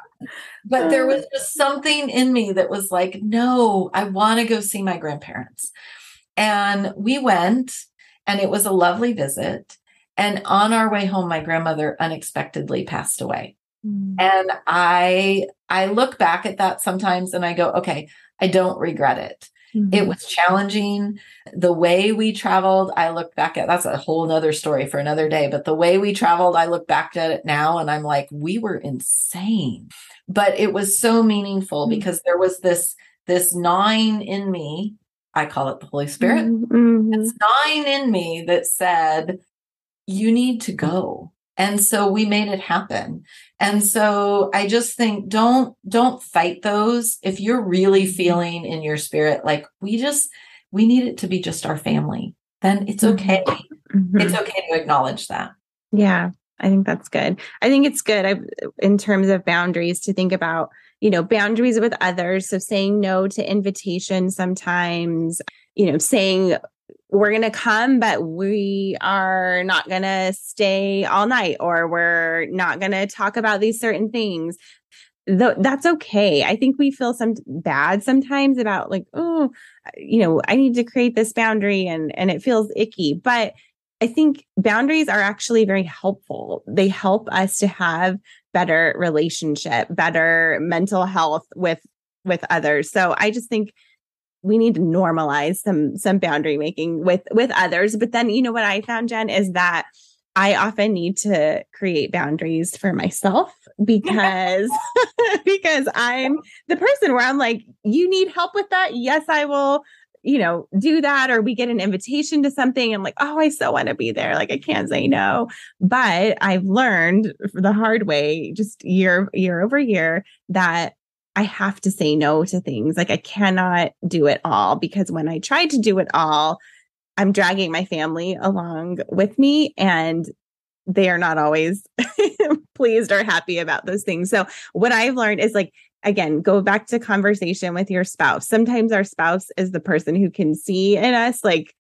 But there was just something in me that was like, no, I want to go see my grandparents. And we went, and it was a lovely visit. And on our way home, my grandmother unexpectedly passed away. Mm. And I I look back at that sometimes and I go, okay, I don't regret it. Mm-hmm. It was challenging. The way we traveled, I look back at that's a whole nother story for another day. But the way we traveled, I look back at it now and I'm like, we were insane. But it was so meaningful mm-hmm. because there was this this gnawing in me. I call it the Holy Spirit. Mm-hmm. It's gnawing in me that said, you need to go. And so we made it happen. And so I just think don't don't fight those if you're really feeling in your spirit like we just we need it to be just our family. Then it's mm-hmm. okay. Mm-hmm. It's okay to acknowledge that. Yeah, I think that's good. I think it's good I, in terms of boundaries to think about, you know, boundaries with others. So saying no to invitations sometimes, you know, saying we're going to come, but we are not going to stay all night or we're not going to talk about these certain things. Th- that's okay. I think we feel some bad sometimes about like, oh, you know, I need to create this boundary and and it feels icky, but I think boundaries are actually very helpful. They help us to have better relationship, better mental health with with others. So I just think we need to normalize some some boundary making with with others. But then you know what i found jen is that i often need to create boundaries for myself because <laughs> <laughs> because i'm the person where i'm like you need help with that? Yes i will you know do that. Or we get an invitation to something i'm like oh i so want to be there. Like i can't say no. But i've learned the hard way just year year over year that I have to say no to things. Like I cannot do it all because when I try to do it all, I'm dragging my family along with me and they are not always <laughs> pleased or happy about those things. So what I've learned is like again, go back to conversation with your spouse. Sometimes our spouse is the person who can see in us like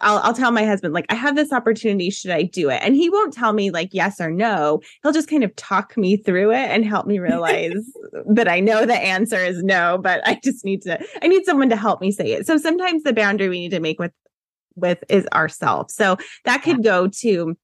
I'll, I'll tell my husband like i have this opportunity should i do it? And he won't tell me like yes or no. He'll just kind of talk me through it and help me <laughs> realize that i know the answer is no but i just need to i need someone to help me say it. So sometimes the boundary we need to make with with is ourselves. So that could go to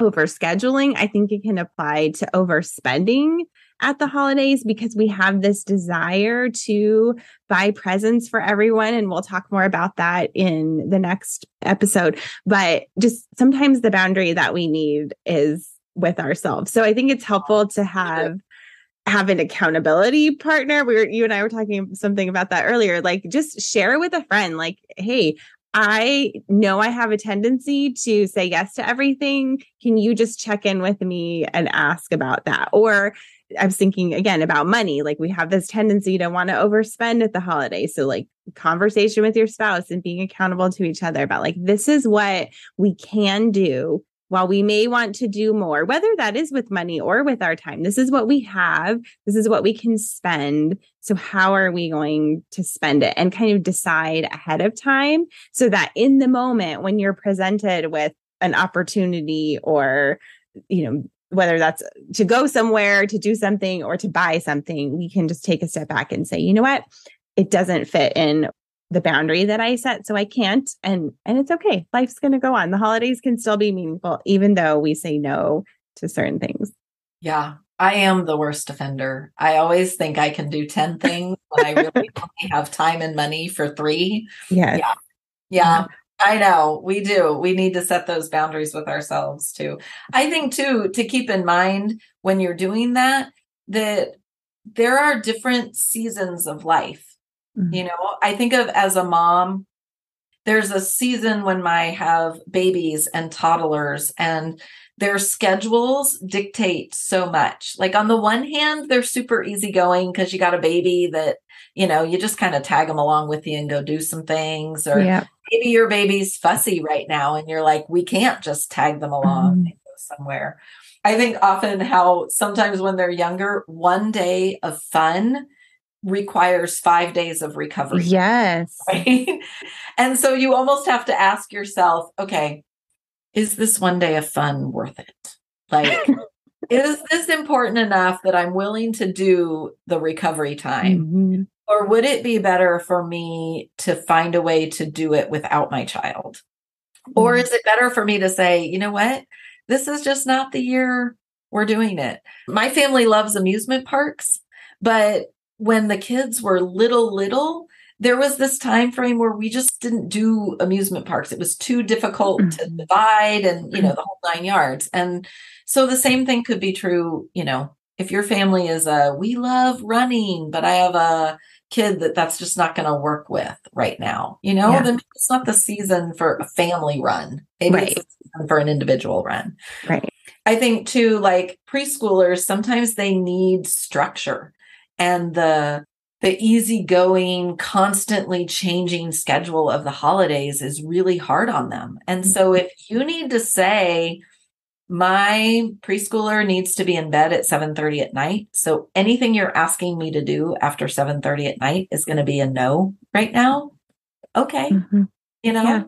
over scheduling i think it can apply to overspending at the holidays because we have this desire to buy presents for everyone. And we'll talk more about that in the next episode. But just sometimes the boundary that we need is with ourselves. So I think it's helpful to have have an accountability partner. We were you and I were talking something about that earlier. Like just share with a friend. Like, hey, I know I have a tendency to say yes to everything. Can you just check in with me and ask about that? Or I was thinking again about money. Like we have this tendency to want to overspend at the holiday. So like conversation with your spouse and being accountable to each other about like this is what we can do while we may want to do more, whether that is with money or with our time, this is what we have. This is what we can spend. So, how are we going to spend it and kind of decide ahead of time so that in the moment when you're presented with an opportunity or, you know, whether that's to go somewhere, to do something, or to buy something, we can just take a step back and say, you know what? It doesn't fit in the boundary that I set so I can't and and it's okay. Life's going to go on. The holidays can still be meaningful even though we say no to certain things. Yeah. I am the worst offender. I always think I can do 10 things when I really <laughs> only have time and money for 3. Yes. Yeah. Yeah. I know we do. We need to set those boundaries with ourselves too. I think too to keep in mind when you're doing that that there are different seasons of life Mm-hmm. You know, I think of as a mom, there's a season when I have babies and toddlers and their schedules dictate so much. Like on the one hand, they're super easygoing because you got a baby that, you know, you just kind of tag them along with you and go do some things. Or yeah. maybe your baby's fussy right now and you're like, we can't just tag them along mm. and go somewhere. I think often how sometimes when they're younger, one day of fun requires five days of recovery. Yes. <laughs> Right? and so you almost have to ask yourself, okay, is this one day of fun worth it? Like, <laughs> is this important enough that I'm willing to do the recovery time? Mm-hmm. Or would it be better for me to find a way to do it without my child? Mm-hmm. Or is it better for me to say, you know what? This is just not the year we're doing it. My family loves amusement parks, but when the kids were little little there was this time frame where we just didn't do amusement parks it was too difficult mm-hmm. to divide and you know the whole nine yards and so the same thing could be true you know if your family is a we love running but i have a kid that that's just not going to work with right now you know yeah. then it's not the season for a family run maybe right. it's for an individual run right i think too like preschoolers sometimes they need structure and the the easygoing, constantly changing schedule of the holidays is really hard on them. And so mm-hmm. if you need to say, my preschooler needs to be in bed at 7:30 at night. So anything you're asking me to do after 7:30 at night is going to be a no right now. Okay. Mm-hmm. You know. Yeah.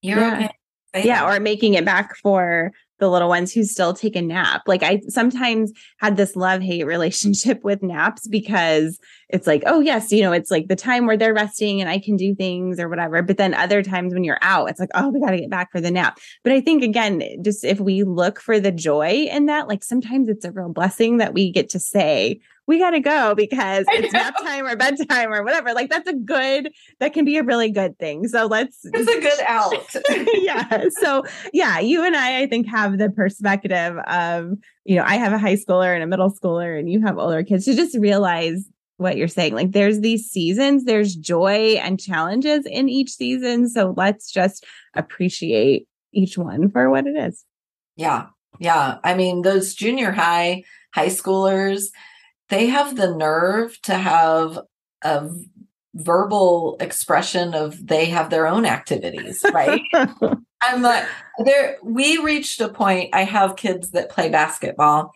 You're yeah. okay. Yeah, or making it back for the little ones who still take a nap. Like I sometimes had this love hate <laughs> relationship with naps because it's like, oh, yes, you know, it's like the time where they're resting and I can do things or whatever. But then other times when you're out, it's like, oh, we got to get back for the nap. But I think, again, just if we look for the joy in that, like sometimes it's a real blessing that we get to say, we got to go because it's nap time or bedtime or whatever. Like that's a good, that can be a really good thing. So let's, it's a good out. <laughs> yeah. So yeah, you and I, I think have the perspective of, you know, I have a high schooler and a middle schooler and you have older kids to just realize what you're saying. Like there's these seasons, there's joy and challenges in each season. So let's just appreciate each one for what it is. Yeah. Yeah. I mean, those junior high, high schoolers, they have the nerve to have a verbal expression of they have their own activities, right? <laughs> I'm like, there, we reached a point. I have kids that play basketball,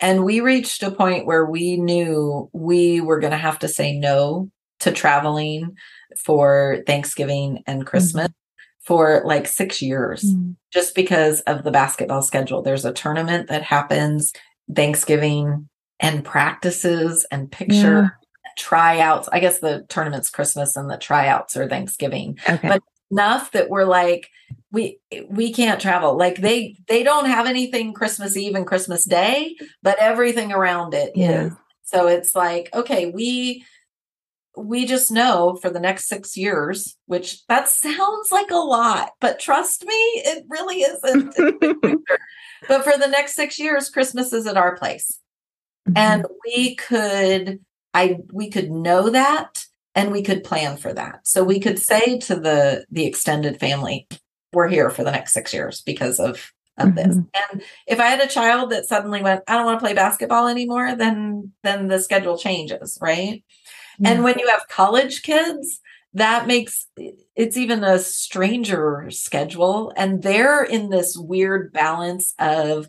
and we reached a point where we knew we were going to have to say no to traveling for Thanksgiving and Christmas. Mm-hmm. For like six years, mm-hmm. just because of the basketball schedule. There's a tournament that happens Thanksgiving and practices and picture yeah. tryouts. I guess the tournament's Christmas and the tryouts are Thanksgiving. Okay. But enough that we're like, we we can't travel like they they don't have anything christmas eve and christmas day but everything around it yeah. is. so it's like okay we we just know for the next six years which that sounds like a lot but trust me it really isn't <laughs> but for the next six years christmas is at our place mm-hmm. and we could i we could know that and we could plan for that so we could say to the the extended family we're here for the next six years because of of mm-hmm. this. And if I had a child that suddenly went, I don't want to play basketball anymore, then then the schedule changes, right? Yeah. And when you have college kids, that makes it's even a stranger schedule and they're in this weird balance of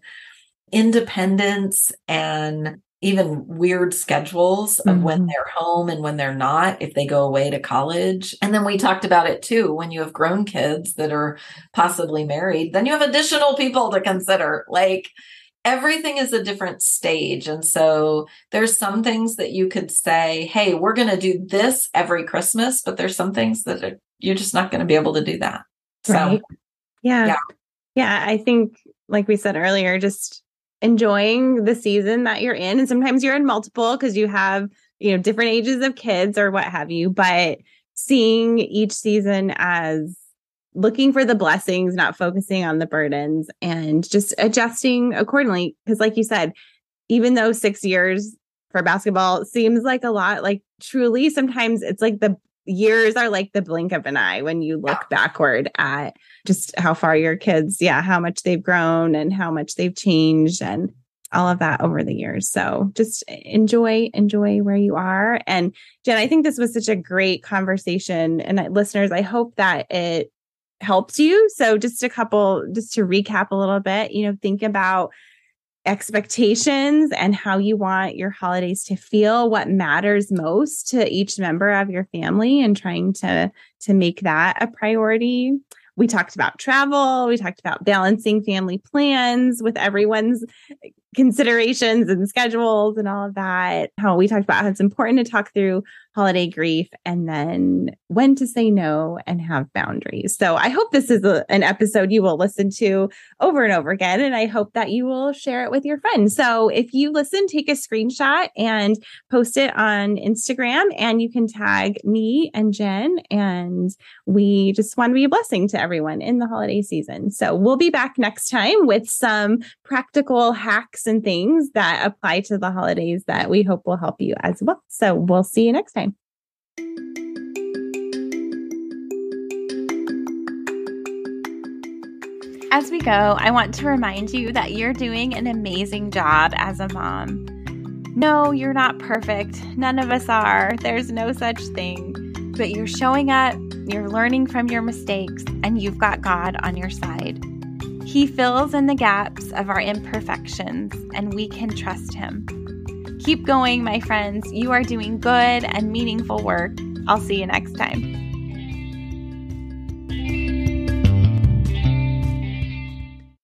independence and even weird schedules of mm-hmm. when they're home and when they're not if they go away to college and then we talked about it too when you have grown kids that are possibly married then you have additional people to consider like everything is a different stage and so there's some things that you could say hey we're going to do this every christmas but there's some things that are, you're just not going to be able to do that so right. yeah. yeah yeah i think like we said earlier just enjoying the season that you're in. And sometimes you're in multiple because you have, you know, different ages of kids or what have you. But seeing each season as looking for the blessings, not focusing on the burdens and just adjusting accordingly. Because, like you said, even though six years for basketball seems like a lot, like truly sometimes it's like the years are like the blink of an eye when you look backward at just how far your kids, yeah, how much they've grown and how much they've changed and all of that over the years. So just enjoy, enjoy where you are. And Jen, I think this was such a great conversation. And uh, listeners, I hope that it helps you. So just a couple, just to recap a little bit, you know, think about expectations and how you want your holidays to feel what matters most to each member of your family and trying to to make that a priority. We talked about travel. We talked about balancing family plans with everyone's considerations and schedules and all of that. How we talked about how it's important to talk through holiday grief and then when to say no and have boundaries. So I hope this is a, an episode you will listen to over and over again. And I hope that you will share it with your friends. So if you listen, take a screenshot and post it on Instagram and you can tag me and Jen. And we just want to be a blessing to everyone in the holiday season. So we'll be back next time with some practical hacks and things that apply to the holidays that we hope will help you as well. So we'll see you next time. As we go, I want to remind you that you're doing an amazing job as a mom. No, you're not perfect. None of us are. There's no such thing. But you're showing up, you're learning from your mistakes, and you've got God on your side. He fills in the gaps of our imperfections, and we can trust Him. Keep going, my friends. You are doing good and meaningful work. I'll see you next time.